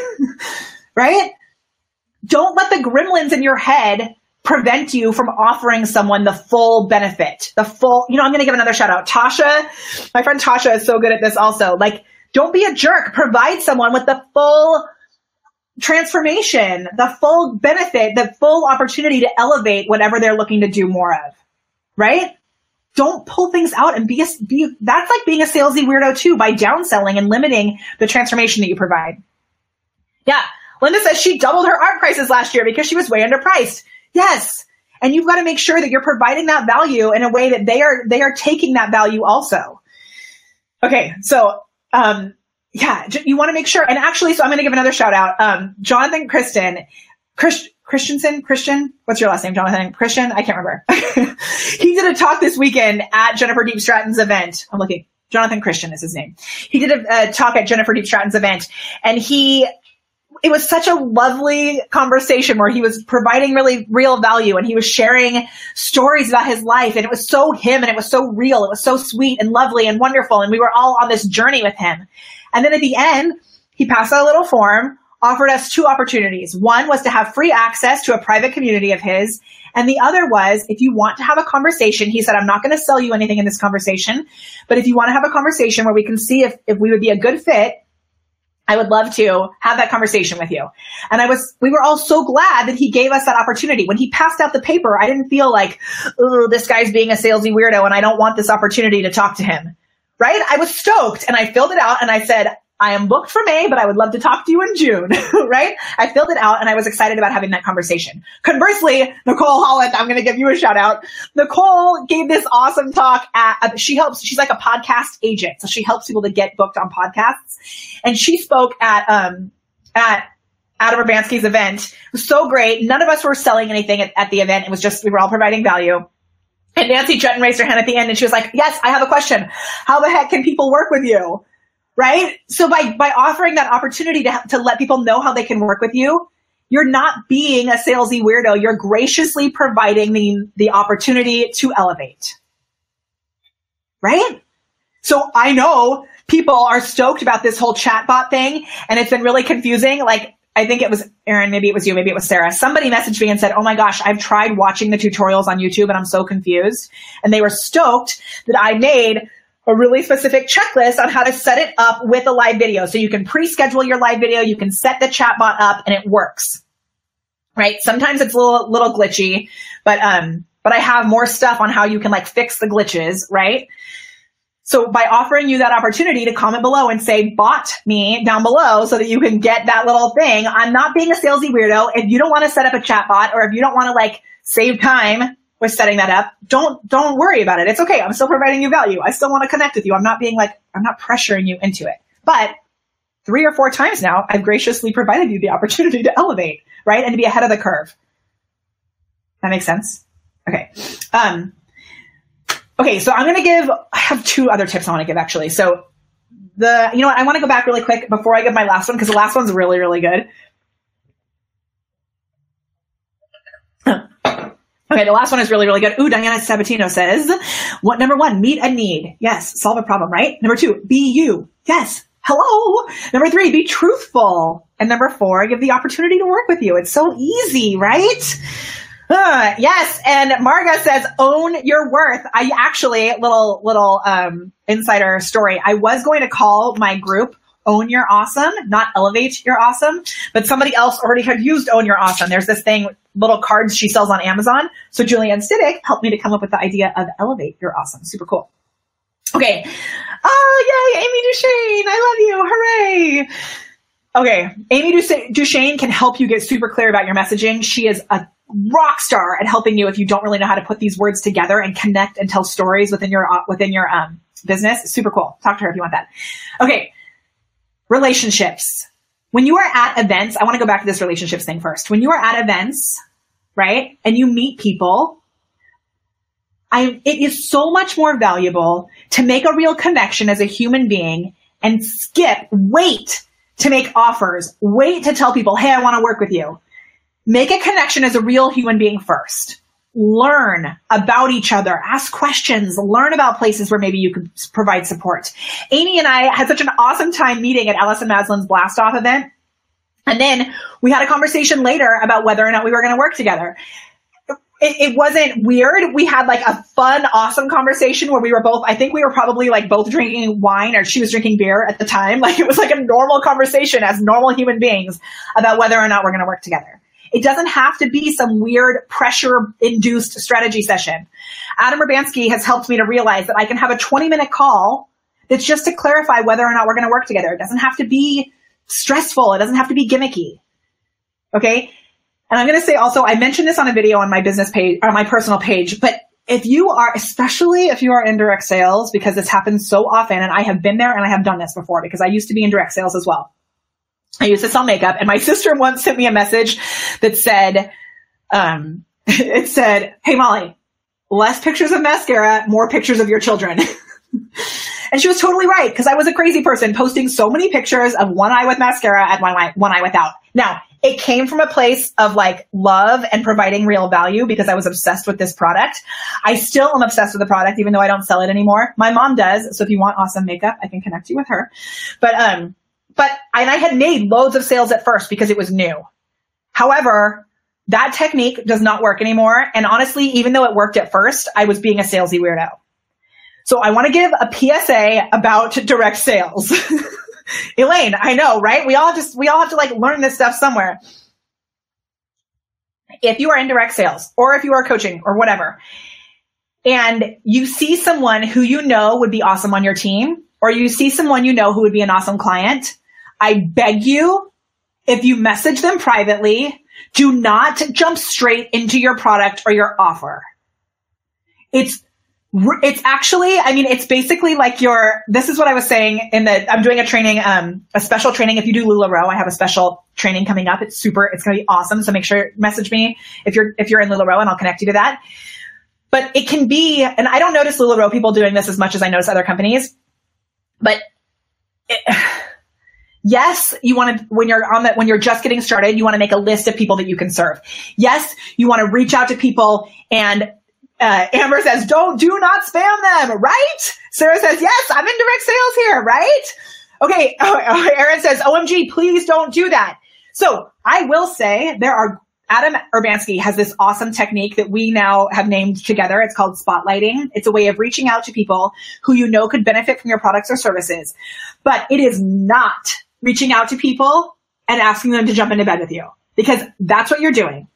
S2: (laughs) right? Don't let the gremlins in your head prevent you from offering someone the full benefit, the full, you know, I'm going to give another shout out. Tasha, my friend Tasha is so good at this also. Like, don't be a jerk. Provide someone with the full transformation, the full benefit, the full opportunity to elevate whatever they're looking to do more of. Right? Don't pull things out and be a, be, that's like being a salesy weirdo too by downselling and limiting the transformation that you provide. Yeah. Linda says she doubled her art prices last year because she was way underpriced. Yes. And you've got to make sure that you're providing that value in a way that they are, they are taking that value also. Okay. So, um, yeah, you want to make sure. And actually, so I'm going to give another shout out. Um, Jonathan Kristen, Chris, Christensen, Christian, what's your last name, Jonathan? Christian? I can't remember. (laughs) he did a talk this weekend at Jennifer Diepstraten's event. I'm looking. Jonathan Christian is his name. He did a, a talk at Jennifer Diepstraten's event and he it was such a lovely conversation where he was providing really real value and he was sharing stories about his life and it was so him and it was so real. It was so sweet and lovely and wonderful. And we were all on this journey with him. And then at the end, he passed out a little form offered us two opportunities. One was to have free access to a private community of his. And the other was if you want to have a conversation, he said, I'm not going to sell you anything in this conversation, but if you want to have a conversation where we can see if, if we would be a good fit, I would love to have that conversation with you. And I was, we were all so glad that he gave us that opportunity. When he passed out the paper, I didn't feel like, oh, this guy's being a salesy weirdo and I don't want this opportunity to talk to him. Right? I was stoked and I filled it out and I said, I am booked for May, but I would love to talk to you in June, (laughs) right? I filled it out and I was excited about having that conversation. Conversely, Nicole Holland, I'm going to give you a shout out. Nicole gave this awesome talk at, uh, she helps, she's like a podcast agent. So she helps people to get booked on podcasts. And she spoke at, um, at Adam Urbanski's event. It was so great. None of us were selling anything at, at the event. It was just, we were all providing value. And Nancy Juetten raised her hand at the end and she was like, yes, I have a question. How the heck can people work with you? Right? So by, by offering that opportunity to, to let people know how they can work with you, you're not being a salesy weirdo. You're graciously providing the, the opportunity to elevate. Right? So I know people are stoked about this whole chatbot thing and it's been really confusing. Like, I think it was Erin, maybe it was you, maybe it was Sarah. Somebody messaged me and said, Oh my gosh, I've tried watching the tutorials on YouTube and I'm so confused. And they were stoked that I made a really specific checklist on how to set it up with a live video. So you can pre-schedule your live video, you can set the chatbot up and it works. Right? Sometimes it's a little, little glitchy, but, um, but I have more stuff on how you can like fix the glitches, right? So by offering you that opportunity to comment below and say bot me down below so that you can get that little thing, I'm not being a salesy weirdo. If you don't want to set up a chatbot or if you don't want to like save time with setting that up, don't don't worry about it. It's okay. I'm still providing you value. I still want to connect with you. I'm not being like I'm not pressuring you into it. But three or four times now, I've graciously provided you the opportunity to elevate, right? And to be ahead of the curve. That makes sense? Okay. Um, okay, so I'm going to give, I have two other tips I want to give actually. So the, you know what, I want to go back really quick before I give my last one because the last one's really, really good. Okay, the last one is really, really good. Ooh, Diana Sabatino says, what number one, meet a need. Yes, solve a problem, right? Number two, be you. Yes. Hello. Number three, be truthful. And number four, give the opportunity to work with you. It's so easy, right? Uh, yes, and Marga says, "Own your worth." I actually little little um, insider story. I was going to call my group "Own Your Awesome," not "Elevate Your Awesome," but somebody else already had used "Own Your Awesome." There's this thing, little cards she sells on Amazon. So Julianne Stiddick helped me to come up with the idea of "Elevate Your Awesome." Super cool. Okay. Oh, yay, Amy Duchesne. I love you. Hooray. Okay. Amy Duchesne can help you get super clear about your messaging. She is a rock star at helping you if you don't really know how to put these words together and connect and tell stories within your uh, within your um, business. Super cool. Talk to her if you want that. Okay, relationships. When you are at events, I want to go back to this relationships thing first. When you are at events, right, and you meet people, I it is so much more valuable to make a real connection as a human being and skip, wait to make offers, wait to tell people, hey, I want to work with you Make a connection as a real human being first. Learn about each other, ask questions, learn about places where maybe you could provide support. Amy and I had such an awesome time meeting at Allison Maslan's Blast Off event. And then we had a conversation later about whether or not we were going to work together. It, it, wasn't weird. We had like a fun, awesome conversation where we were both, I think we were probably like both drinking wine or she was drinking beer at the time. (laughs) Like it was like a normal conversation as normal human beings about whether or not we're going to work together. It doesn't have to be some weird pressure induced strategy session. Adam Urbanski has helped me to realize that I can have a 20 minute call that's just to clarify whether or not we're going to work together. It doesn't have to be stressful. It doesn't have to be gimmicky. Okay. And I'm going to say also, I mentioned this on a video on my business page, on my personal page, but if you are, especially if you are in direct sales, because this happens so often, and I have been there and I have done this before because I used to be in direct sales as well. I use to sell makeup. And my sister once sent me a message that said, um, (laughs) it said, Hey Molly, less pictures of mascara, more pictures of your children. (laughs) and she was totally right because I was a crazy person posting so many pictures of one eye with mascara and one eye, one eye without. Now, it came from a place of like love and providing real value because I was obsessed with this product. I still am obsessed with the product, even though I don't sell it anymore. My mom does. So if you want awesome makeup, I can connect you with her. But, um, but, and I had made loads of sales at first because it was new. However, that technique does not work anymore. And honestly, even though it worked at first, I was being a salesy weirdo. So I want to give a PSA about direct sales. (laughs) Elaine, I know, right? We all just, we all have to like learn this stuff somewhere. If you are in direct sales or if you are coaching or whatever, and you see someone who you know would be awesome on your team, or you see someone you know who would be an awesome client, I beg you, if you message them privately, do not jump straight into your product or your offer. It's it's actually, I mean, it's basically like your, this is what I was saying in that I'm doing a training, um, a special training. If you do LuLaRoe, I have a special training coming up. It's super, it's going to be awesome. So make sure, message me if you're, if you're in LuLaRoe and I'll connect you to that. But it can be, and I don't notice LuLaRoe people doing this as much as I notice other companies, but it, Yes, you want to, when you're on that, when you're just getting started, you want to make a list of people that you can serve. Yes, you want to reach out to people and uh, Amber says, don't, do not spam them, right? Sarah says, yes, I'm in direct sales here, right? Okay. (laughs) Oh, Erin says, OMG, please don't do that. So I will say there are, Adam Urbanski has this awesome technique that we now have named together. It's called spotlighting. It's a way of reaching out to people who you know could benefit from your products or services, but it is not reaching out to people and asking them to jump into bed with you because that's what you're doing.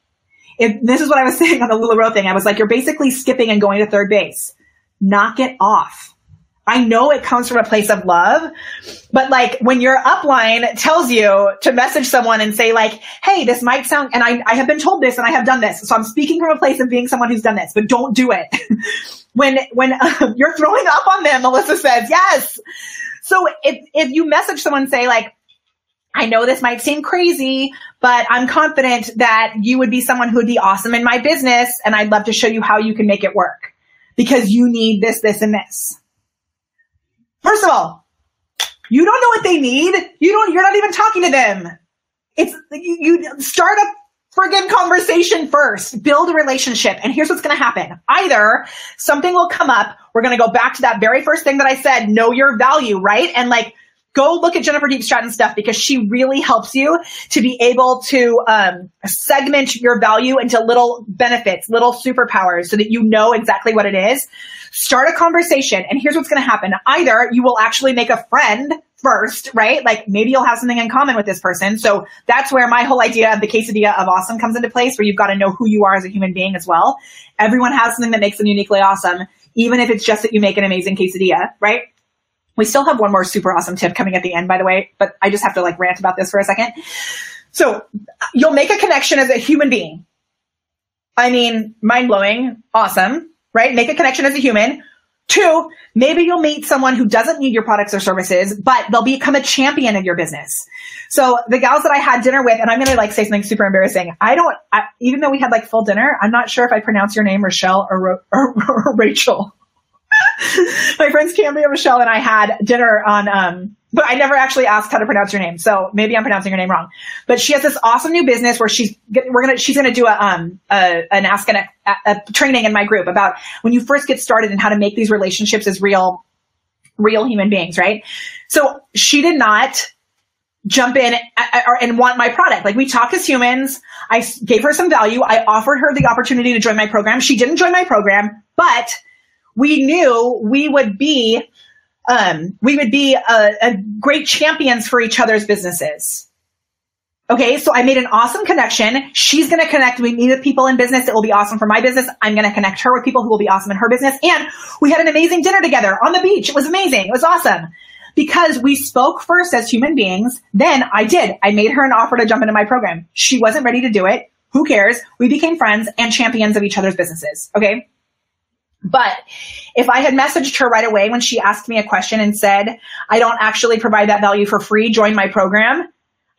S2: If, this is what I was (laughs) saying on the LuLaRoe thing. I was like, you're basically skipping and going to third base. Knock it off. I know it comes from a place of love, but like when your upline tells you to message someone and say like, Hey, this might sound, and I, I have been told this and I have done this. So I'm speaking from a place of being someone who's done this, but don't do it. (laughs) when, when (laughs) you're throwing up on them, Melissa says, yes. So if, if you message someone, say like, I know this might seem crazy, but I'm confident that you would be someone who would be awesome in my business. And I'd love to show you how you can make it work because you need this, this, and this. First of all, you don't know what they need. You don't, you're not even talking to them. It's, you, you start a friggin' conversation first. Build a relationship. And here's what's going to happen. Either something will come up. We're going to go back to that very first thing that I said, know your value, right? And like, go look at Jennifer Diepstraten stuff because she really helps you to be able to um, segment your value into little benefits, little superpowers so that you know exactly what it is. Start a conversation and here's what's going to happen. Either you will actually make a friend first, right? Like maybe you'll have something in common with this person. So that's where my whole idea of the quesadilla of awesome comes into place, where you've got to know who you are as a human being as well. Everyone has something that makes them uniquely awesome, even if it's just that you make an amazing quesadilla, right? We still have one more super awesome tip coming at the end, by the way, but I just have to like rant about this for a second. So you'll make a connection as a human being. I mean, mind blowing, awesome, right? Make a connection as a human. Two, maybe you'll meet someone who doesn't need your products or services, but they'll become a champion of your business. So the gals that I had dinner with, and I'm going to like say something super embarrassing. I don't, I, even though we had like full dinner, I'm not sure if I pronounce your name Rochelle or, or, (laughs) or Rachel. (laughs) my friends Cambria, Michelle, and I had dinner on, um, but I never actually asked how to pronounce your name. So maybe I'm pronouncing her name wrong. But she has this awesome new business where she's, we're gonna, she's gonna do a, um, a, an ask and a, a training in my group about when you first get started and how to make these relationships as real, real human beings, right? So she did not jump in and want my product. Like we talk as humans. I gave her some value. I offered her the opportunity to join my program. She didn't join my program, but we knew we would be um, we would be a, a great champions for each other's businesses. Okay, so I made an awesome connection. She's going to connect me with people in business It will be awesome for my business. I'm going to connect her with people who will be awesome in her business. And we had an amazing dinner together on the beach. It was amazing. It was awesome because we spoke first as human beings. Then I did. I made her an offer to jump into my program. She wasn't ready to do it. Who cares? We became friends and champions of each other's businesses. Okay. But if I had messaged her right away when she asked me a question and said, I don't actually provide that value for free, join my program,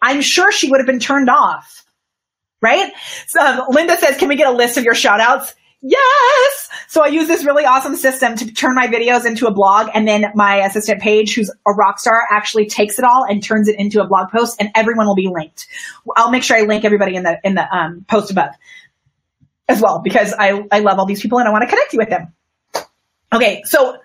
S2: I'm sure she would have been turned off. Right? So Linda says, can we get a list of your shout outs? Yes! So I use this really awesome system to turn my videos into a blog and then my assistant Paige, who's a rock star, actually takes it all and turns it into a blog post and everyone will be linked. I'll make sure I link everybody in the, in the, um, post above as well because I, I love all these people and I want to connect you with them. Okay. So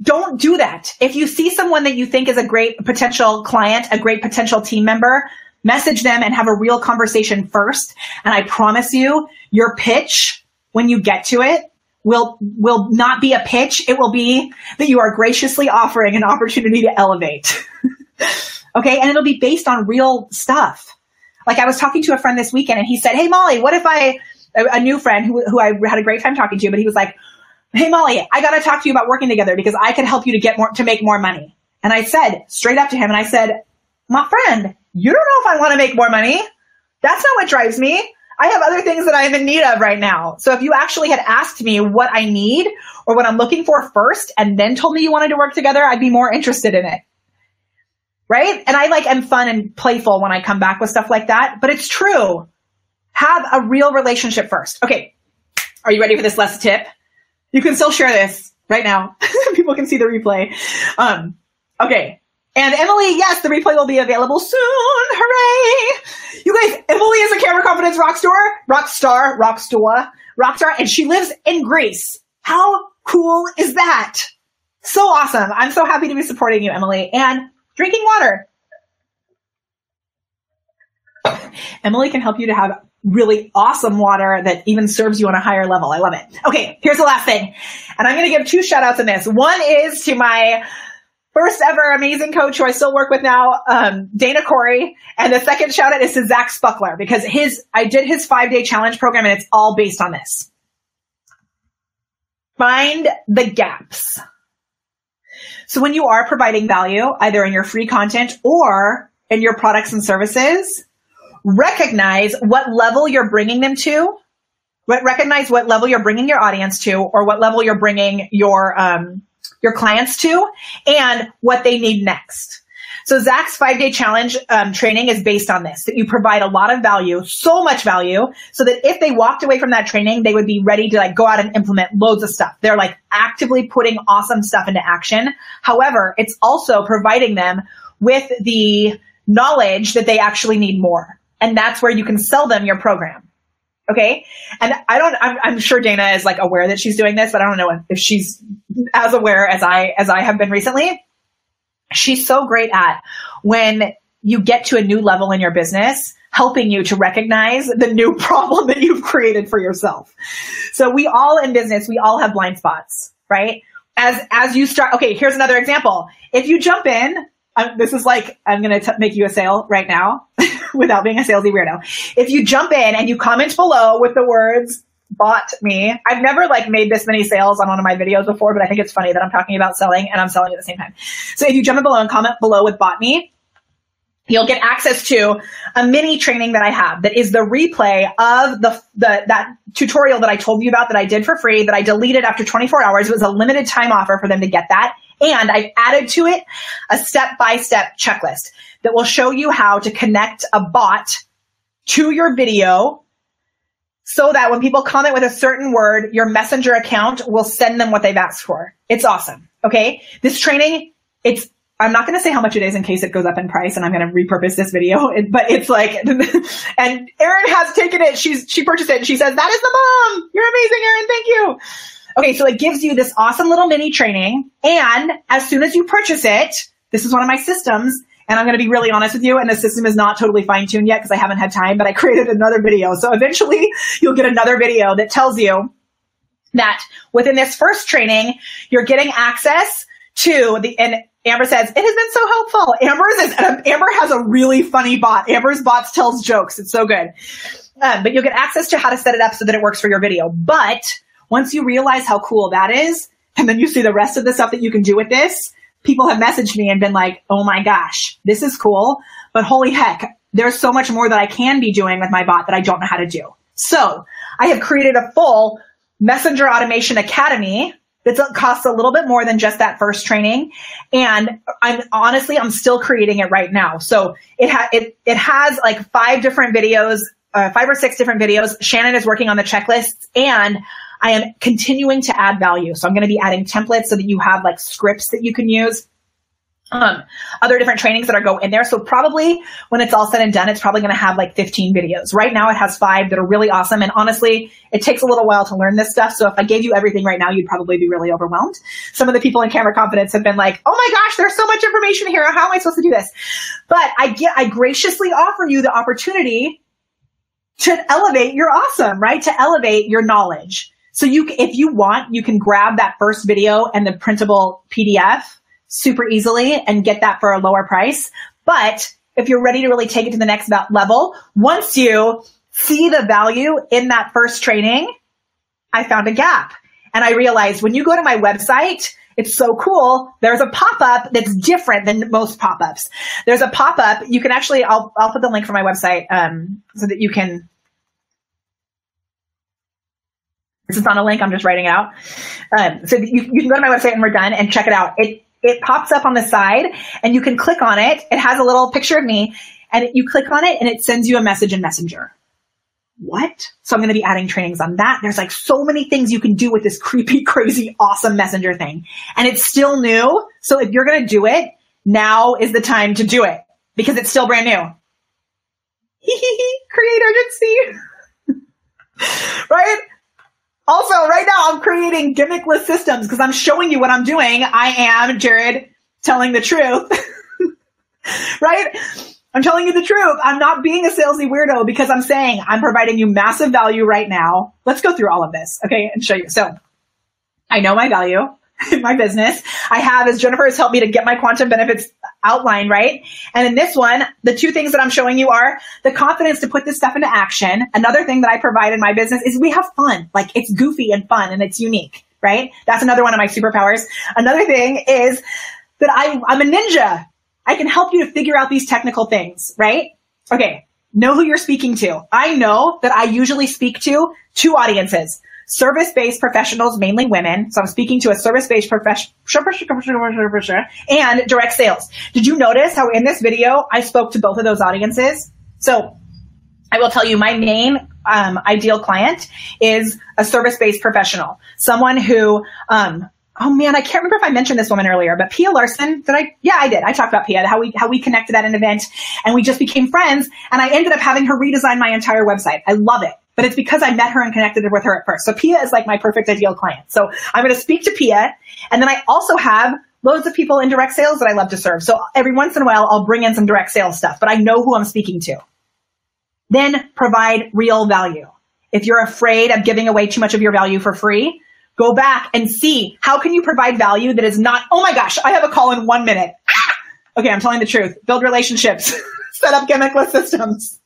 S2: don't do that. If you see someone that you think is a great potential client, a great potential team member, message them and have a real conversation first. And I promise you, your pitch, when you get to it, will, will not be a pitch. It will be that you are graciously offering an opportunity to elevate. (laughs) okay. And it'll be based on real stuff. Like I was talking to a friend this weekend and he said, Hey, Molly, what if I, a, a new friend who, who I had a great time talking to, but he was like, Hey, Molly, I got to talk to you about working together because I can help you to get more, to make more money. And I said straight up to him and I said, my friend, you don't know if I want to make more money. That's not what drives me. I have other things that I'm in need of right now. So if you actually had asked me what I need or what I'm looking for first and then told me you wanted to work together, I'd be more interested in it. Right? And I like am fun and playful when I come back with stuff like that, but it's true. Have a real relationship first. Okay. Are you ready for this last tip? You can still share this right now. (laughs) People can see the replay. Um, okay. And Emily, yes, the replay will be available soon. Hooray! You guys, Emily is a camera confidence rock star, rock star, rock star, rock star, and she lives in Greece. How cool is that? So awesome. I'm so happy to be supporting you, Emily. And drinking water. Emily can help you to have really awesome water that even serves you on a higher level. I love it. Okay, here's the last thing. And I'm going to give two shout outs in this. One is to my first ever amazing coach who I still work with now, um, Dana Corey. And the second shout out is to Zach Spuckler because his, I did his five day challenge program and it's all based on this. Find the gaps. So when you are providing value, either in your free content or in your products and services, recognize what level you're bringing them to. Recognize what level you're bringing your audience to, or what level you're bringing your um, your clients to, and what they need next. So Zach's five day challenge um, training is based on this, that you provide a lot of value, so much value, so that if they walked away from that training, they would be ready to like go out and implement loads of stuff. They're like actively putting awesome stuff into action. However, it's also providing them with the knowledge that they actually need more. And that's where you can sell them your program. Okay. And I don't, I'm, I'm, sure Dana is like aware that she's doing this, but I don't know if she's as aware as I, as I have been recently she's so great at when you get to a new level in your business, helping you to recognize the new (laughs) problem that you've created for yourself. So we all in business, we all have blind spots, right? As, as you start, okay, here's another example. If you jump in, um, this is like, I'm going to make you a sale right now (laughs) without being a salesy weirdo. If you jump in and you comment below with the words, bot me. I've never like made this many sales on one of my videos before, but I think it's funny that I'm talking about selling and I'm selling at the same time. So if you jump in below and comment below with bot me, you'll get access to a mini training that I have that is the replay of the, the that tutorial that I told you about that I did for free that I deleted after 24 hours. It was a limited time offer for them to get that. And I've added to it a step by step checklist that will show you how to connect a bot to your video so that when people comment with a certain word, your messenger account will send them what they've asked for. It's awesome. Okay. This training, it's, I'm not going to say how much it is in case it goes up in price and I'm going to repurpose this video, (laughs) but it's like, (laughs) and Erin has taken it. She's, she purchased it and she says, that is the bomb. You're amazing, Erin. Thank you. Okay. So it gives you this awesome little mini training. And as soon as you purchase it, this is one of my systems. And I'm going to be really honest with you. And the system is not totally fine tuned yet because I haven't had time, but I created another video. So eventually (laughs) you'll get another video that tells you that within this first training, you're getting access to the, and Amber says, it has been so helpful. Amber's is, (laughs) Amber has a really funny bot. Amber's bots tells jokes. It's so good. Um, but you'll get access to how to set it up so that it works for your video. But once you realize how cool that is, and then you see the rest of the stuff that you can do with this, people have messaged me and been like, oh my gosh, this is cool, but holy heck, there's so much more that I can be doing with my bot that I don't know how to do. So I have created a full messenger automation academy that costs a little bit more than just that first training. And I'm honestly, I'm still creating it right now. So it ha- it, it has like five different videos, uh, five or six different videos. Shannon is working on the checklists and I am continuing to add value. So I'm going to be adding templates so that you have like scripts that you can use. Um, other different trainings that are go in there. So probably when it's all said and done, it's probably going to have like 15 videos. Right now it has five that are really awesome. And honestly, it takes a little while to learn this stuff. So if I gave you everything right now, you'd probably be really overwhelmed. Some of the people in camera confidence have been like, Oh my gosh, there's so much information here. How am I supposed to do this? But I get, I graciously offer you the opportunity to elevate your awesome, right? To elevate your knowledge. So you, if you want, you can grab that first video and the printable PDF super easily and get that for a lower price. But if you're ready to really take it to the next level, once you see the value in that first training, I found a gap. And I realized when you go to my website, it's so cool. There's a pop-up that's different than most pop-ups. There's a pop-up. You can actually, I'll, I'll put the link for my website, um, so that you can This is not a link. I'm just writing it out. Um, so you, you can go to my website and we're done and check it out. It, it pops up on the side and you can click on it. It has a little picture of me and you click on it and it sends you a message in Messenger. What? So I'm going to be adding trainings on that. There's like so many things you can do with this creepy, (laughs) crazy, awesome Messenger thing. And it's still new. So if you're going to do it, now is the time to do it because it's still brand new. (laughs) Create urgency. right? (laughs) Also, right now I'm creating gimmickless systems because I'm showing you what I'm doing. I am Jared telling the truth. (laughs) right? I'm telling you the truth. I'm not being a salesy weirdo because I'm saying I'm providing you massive value right now. Let's go through all of this, okay, and show you. So, I know my value (laughs) in my business. I have, as Jennifer has helped me to get my quantum benefits outline, right? And in this one, the two things that I'm showing you are the confidence to put this stuff into action. Another thing that I provide in my business is we have fun. Like it's goofy and fun and it's unique. right? That's another one of my superpowers. Another thing is that I, I'm a ninja. I can help you to figure out these technical things, right? Okay. Know who you're speaking to. I know that I usually speak to two audiences. Service-based professionals, mainly women. So I'm speaking to a service-based professional and direct sales. Did you notice how in this video I spoke to both of those audiences? So I will tell you my main um, ideal client is a service-based professional, someone who, um, oh man, I can't remember if I mentioned this woman earlier, but Pia Larson, did I? Yeah, I did. I talked about Pia, how we, how we connected at an event and we just became friends and I ended up having her redesign my entire website. I love it. But it's because I met her and connected with her at first. So Pia is like my perfect ideal client. So I'm going to speak to Pia. And then I also have loads of people in direct sales that I love to serve. So every once in a while, I'll bring in some direct sales stuff, but I know who I'm speaking to. Then provide real value. If you're afraid of giving away too much of your value for free, go back and see how can you provide value that is not, oh my gosh, I have a call in one minute. Ah! Okay, I'm telling the truth. Build relationships. (laughs) Set up gimmickless systems.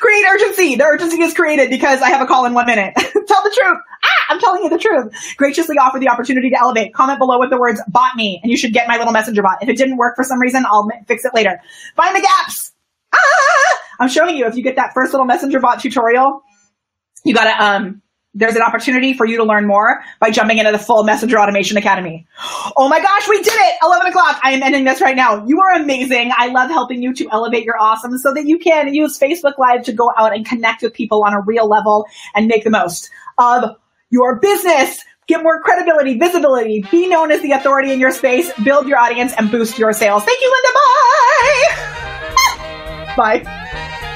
S2: Create urgency. The urgency is created because I have a call in one minute. (laughs) Tell the truth. Ah, I'm telling you the truth. Graciously offer the opportunity to elevate. Comment below with the words bot me and you should get my little messenger bot. If it didn't work for some reason, I'll fix it later. Find the gaps. Ah! I'm showing you if you get that first little messenger bot tutorial, you gotta, um, there's an opportunity for you to learn more by jumping into the full Messenger Automation Academy. Oh my gosh, we did it! 11 o'clock. I am ending this right now. You are amazing. I love helping you to elevate your awesome so that you can use Facebook Live to go out and connect with people on a real level and make the most of your business. Get more credibility, visibility, be known as the authority in your space, build your audience, and boost your sales. Thank you, Linda. Bye. (laughs) Bye.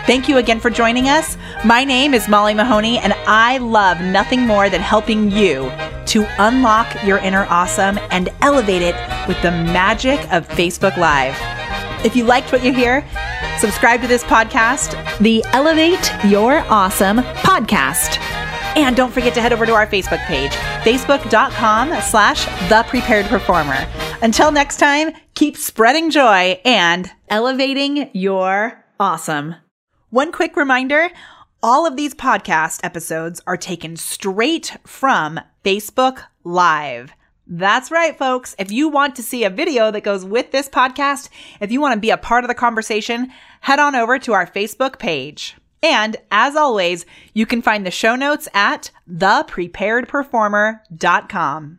S1: Thank you again for joining us. My name is Molly Mahoney, and I love nothing more than helping you to unlock your inner awesome and elevate it with the magic of Facebook Live. If you liked what you hear, subscribe to this podcast, the Elevate Your Awesome podcast. And don't forget to head over to our Facebook page, facebook.com slash the prepared performer. Until next time, keep spreading joy and elevating your awesome. One quick reminder all of these podcast episodes are taken straight from Facebook Live. That's right, folks. If you want to see a video that goes with this podcast, if you want to be a part of the conversation, head on over to our Facebook page. And as always, you can find the show notes at thepreparedperformer.com.